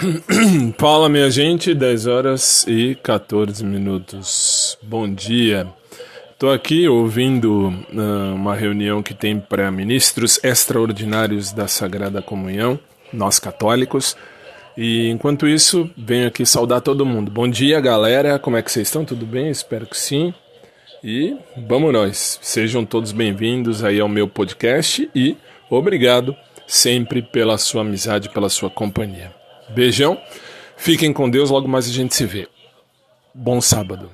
Fala, minha gente, 10 horas e 14 minutos. Bom dia. Estou aqui ouvindo uh, uma reunião que tem para ministros extraordinários da Sagrada Comunhão, nós católicos. E enquanto isso, venho aqui saudar todo mundo. Bom dia, galera. Como é que vocês estão? Tudo bem? Espero que sim. E vamos nós. Sejam todos bem-vindos aí ao meu podcast e obrigado sempre pela sua amizade, pela sua companhia. Beijão. Fiquem com Deus, logo mais a gente se vê. Bom sábado.